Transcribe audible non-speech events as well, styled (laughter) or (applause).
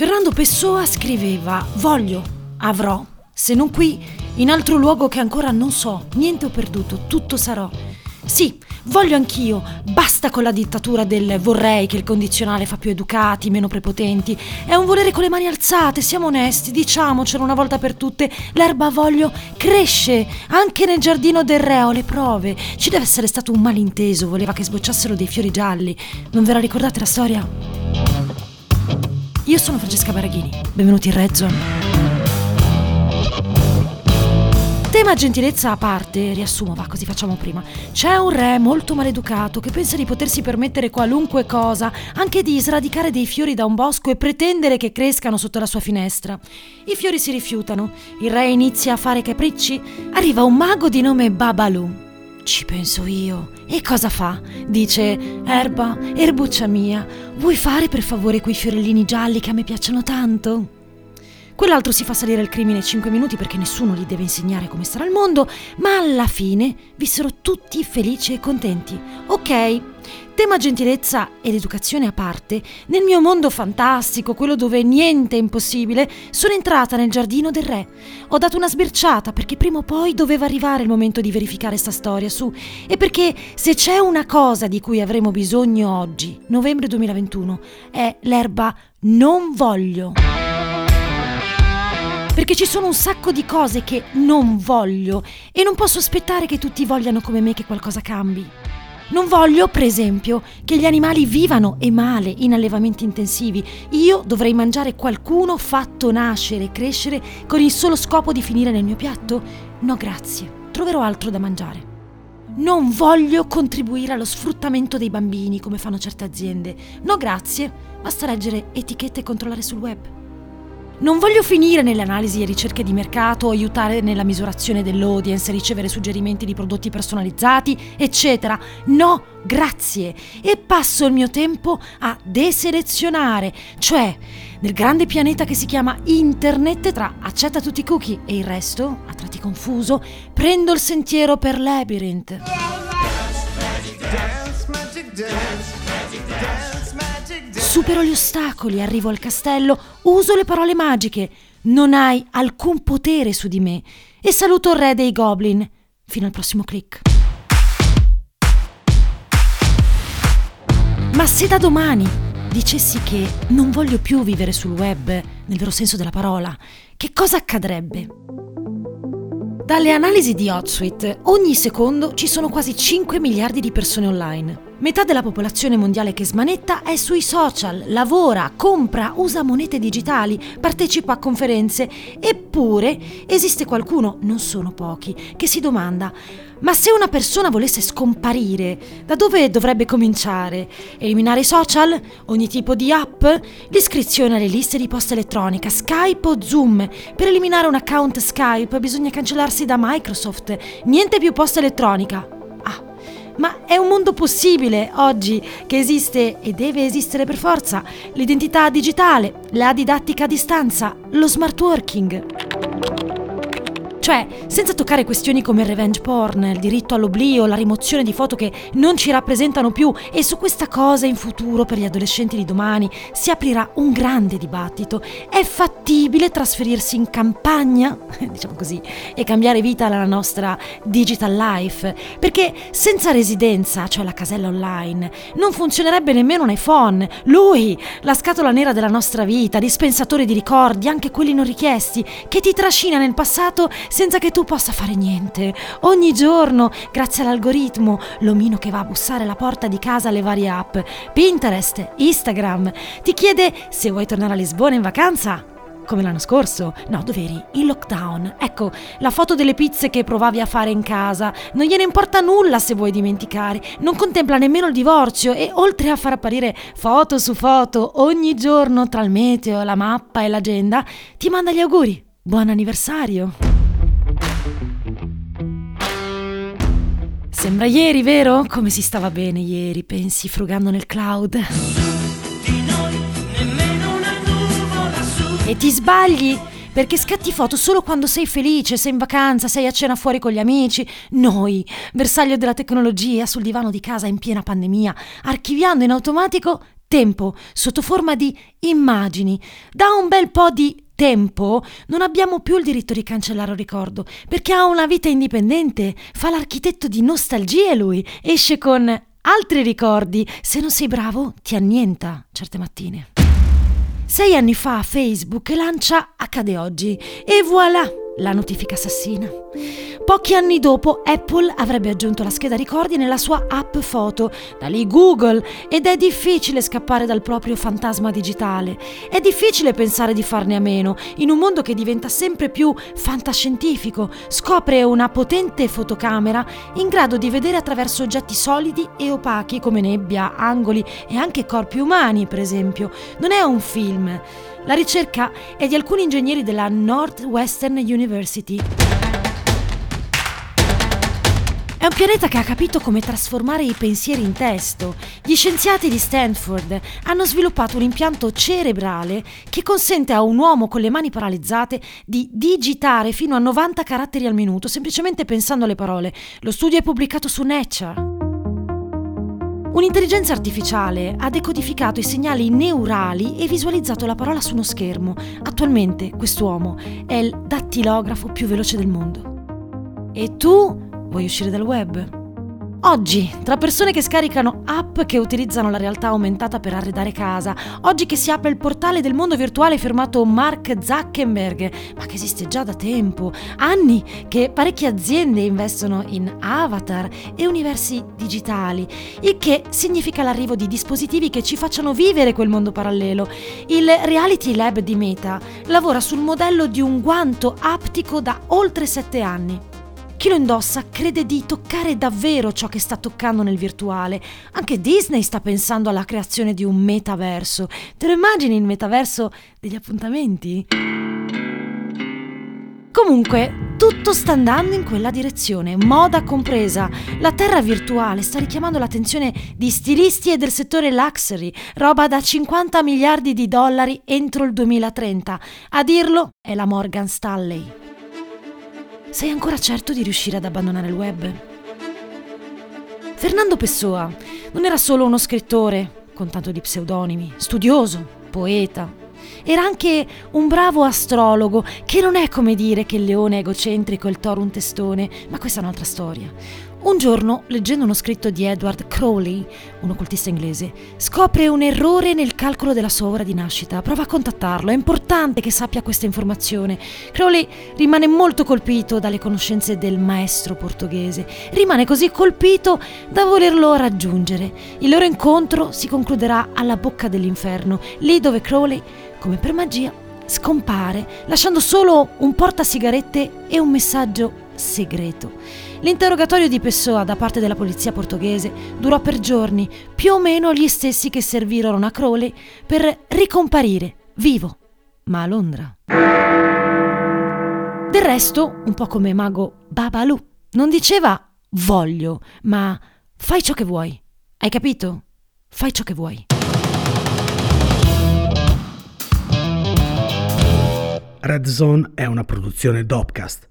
Fernando Pessoa scriveva Voglio, avrò, se non qui, in altro luogo che ancora non so, niente ho perduto, tutto sarò. Sì, voglio anch'io, basta con la dittatura del vorrei che il condizionale fa più educati, meno prepotenti. È un volere con le mani alzate, siamo onesti, diciamocelo una volta per tutte, l'erba voglio cresce, anche nel giardino del re ho le prove. Ci deve essere stato un malinteso, voleva che sbocciassero dei fiori gialli. Non ve la ricordate la storia? Io sono Francesca Baraghini, benvenuti in Red Zone. Tema gentilezza a parte, riassumo, va così facciamo prima. C'è un re molto maleducato che pensa di potersi permettere qualunque cosa, anche di sradicare dei fiori da un bosco e pretendere che crescano sotto la sua finestra. I fiori si rifiutano, il re inizia a fare capricci, arriva un mago di nome Babaloo ci penso io. E cosa fa? Dice, Erba, erbuccia mia, vuoi fare per favore quei fiorellini gialli che a me piacciono tanto? Quell'altro si fa salire il crimine 5 minuti perché nessuno gli deve insegnare come sarà il mondo, ma alla fine vissero tutti felici e contenti. Ok, tema gentilezza ed educazione a parte, nel mio mondo fantastico, quello dove niente è impossibile, sono entrata nel giardino del re. Ho dato una sbirciata perché prima o poi doveva arrivare il momento di verificare sta storia su e perché se c'è una cosa di cui avremo bisogno oggi, novembre 2021, è l'erba non voglio perché ci sono un sacco di cose che non voglio e non posso aspettare che tutti vogliano come me che qualcosa cambi. Non voglio, per esempio, che gli animali vivano e male in allevamenti intensivi. Io dovrei mangiare qualcuno fatto nascere e crescere con il solo scopo di finire nel mio piatto? No, grazie. Troverò altro da mangiare. Non voglio contribuire allo sfruttamento dei bambini come fanno certe aziende. No, grazie. Basta leggere etichette e controllare sul web. Non voglio finire nelle analisi e ricerche di mercato, aiutare nella misurazione dell'audience, ricevere suggerimenti di prodotti personalizzati, eccetera. No, grazie. E passo il mio tempo a deselezionare, cioè nel grande pianeta che si chiama Internet tra accetta tutti i cookie e il resto, a tratti confuso, prendo il sentiero per Labyrinth. Supero gli ostacoli, arrivo al castello, uso le parole magiche. Non hai alcun potere su di me. E saluto il re dei goblin. Fino al prossimo click. Ma se da domani dicessi che non voglio più vivere sul web, nel vero senso della parola, che cosa accadrebbe? Dalle analisi di HotSuite, ogni secondo ci sono quasi 5 miliardi di persone online. Metà della popolazione mondiale che smanetta è sui social, lavora, compra, usa monete digitali, partecipa a conferenze. Eppure esiste qualcuno, non sono pochi, che si domanda ma se una persona volesse scomparire, da dove dovrebbe cominciare? Eliminare i social? Ogni tipo di app? L'iscrizione alle liste di posta elettronica, Skype o Zoom? Per eliminare un account Skype bisogna cancellarsi da Microsoft. Niente più posta elettronica. Ma è un mondo possibile oggi che esiste e deve esistere per forza l'identità digitale, la didattica a distanza, lo smart working. Cioè, senza toccare questioni come il revenge porn, il diritto all'oblio, la rimozione di foto che non ci rappresentano più e su questa cosa in futuro per gli adolescenti di domani si aprirà un grande dibattito. È fattibile trasferirsi in campagna, (laughs) diciamo così, e cambiare vita alla nostra digital life? Perché senza residenza, cioè la casella online, non funzionerebbe nemmeno un iPhone. Lui, la scatola nera della nostra vita, dispensatore di ricordi, anche quelli non richiesti, che ti trascina nel passato senza che tu possa fare niente. Ogni giorno, grazie all'algoritmo, l'omino che va a bussare alla porta di casa alle varie app, Pinterest, Instagram, ti chiede se vuoi tornare a Lisbona in vacanza come l'anno scorso. No, dov'eri? In lockdown. Ecco, la foto delle pizze che provavi a fare in casa. Non gliene importa nulla se vuoi dimenticare. Non contempla nemmeno il divorzio e oltre a far apparire foto su foto ogni giorno tra il meteo, la mappa e l'agenda, ti manda gli auguri. Buon anniversario! Sembra ieri, vero? Come si stava bene ieri, pensi, frugando nel cloud. E ti sbagli perché scatti foto solo quando sei felice, sei in vacanza, sei a cena fuori con gli amici. Noi, bersaglio della tecnologia, sul divano di casa in piena pandemia, archiviando in automatico tempo sotto forma di immagini. Da un bel po' di tempo non abbiamo più il diritto di cancellare un ricordo, perché ha una vita indipendente, fa l'architetto di nostalgie lui, esce con altri ricordi. Se non sei bravo, ti annienta certe mattine. Sei anni fa Facebook lancia Accade oggi e voilà la notifica assassina. Pochi anni dopo Apple avrebbe aggiunto la scheda ricordi nella sua app foto, da lì Google ed è difficile scappare dal proprio fantasma digitale. È difficile pensare di farne a meno, in un mondo che diventa sempre più fantascientifico, scopre una potente fotocamera in grado di vedere attraverso oggetti solidi e opachi come nebbia, angoli e anche corpi umani, per esempio. Non è un film. La ricerca è di alcuni ingegneri della Northwestern University. È un pianeta che ha capito come trasformare i pensieri in testo. Gli scienziati di Stanford hanno sviluppato un impianto cerebrale che consente a un uomo con le mani paralizzate di digitare fino a 90 caratteri al minuto, semplicemente pensando alle parole. Lo studio è pubblicato su Nature. Un'intelligenza artificiale ha decodificato i segnali neurali e visualizzato la parola su uno schermo. Attualmente quest'uomo è il dattilografo più veloce del mondo. E tu vuoi uscire dal web? Oggi, tra persone che scaricano app che utilizzano la realtà aumentata per arredare casa, oggi che si apre il portale del mondo virtuale firmato Mark Zuckerberg, ma che esiste già da tempo, anni che parecchie aziende investono in avatar e universi digitali, il che significa l'arrivo di dispositivi che ci facciano vivere quel mondo parallelo. Il Reality Lab di Meta lavora sul modello di un guanto aptico da oltre sette anni. Chi lo indossa crede di toccare davvero ciò che sta toccando nel virtuale. Anche Disney sta pensando alla creazione di un metaverso. Te lo immagini il metaverso degli appuntamenti? Comunque, tutto sta andando in quella direzione, moda compresa. La terra virtuale sta richiamando l'attenzione di stilisti e del settore luxury, roba da 50 miliardi di dollari entro il 2030. A dirlo è la Morgan Stanley. Sei ancora certo di riuscire ad abbandonare il web? Fernando Pessoa non era solo uno scrittore, con tanto di pseudonimi, studioso, poeta. Era anche un bravo astrologo, che non è come dire che il leone è egocentrico e il toro un testone, ma questa è un'altra storia. Un giorno, leggendo uno scritto di Edward Crowley, un occultista inglese, scopre un errore nel calcolo della sua ora di nascita. Prova a contattarlo, è importante che sappia questa informazione. Crowley rimane molto colpito dalle conoscenze del maestro portoghese. Rimane così colpito da volerlo raggiungere. Il loro incontro si concluderà alla bocca dell'inferno, lì dove Crowley, come per magia, scompare, lasciando solo un portasigarette e un messaggio segreto. L'interrogatorio di Pessoa da parte della polizia portoghese durò per giorni, più o meno gli stessi che servirono a Crowley per ricomparire vivo, ma a Londra. Del resto, un po' come mago Babalu, non diceva voglio, ma fai ciò che vuoi. Hai capito? Fai ciò che vuoi. Red Zone è una produzione Dopcast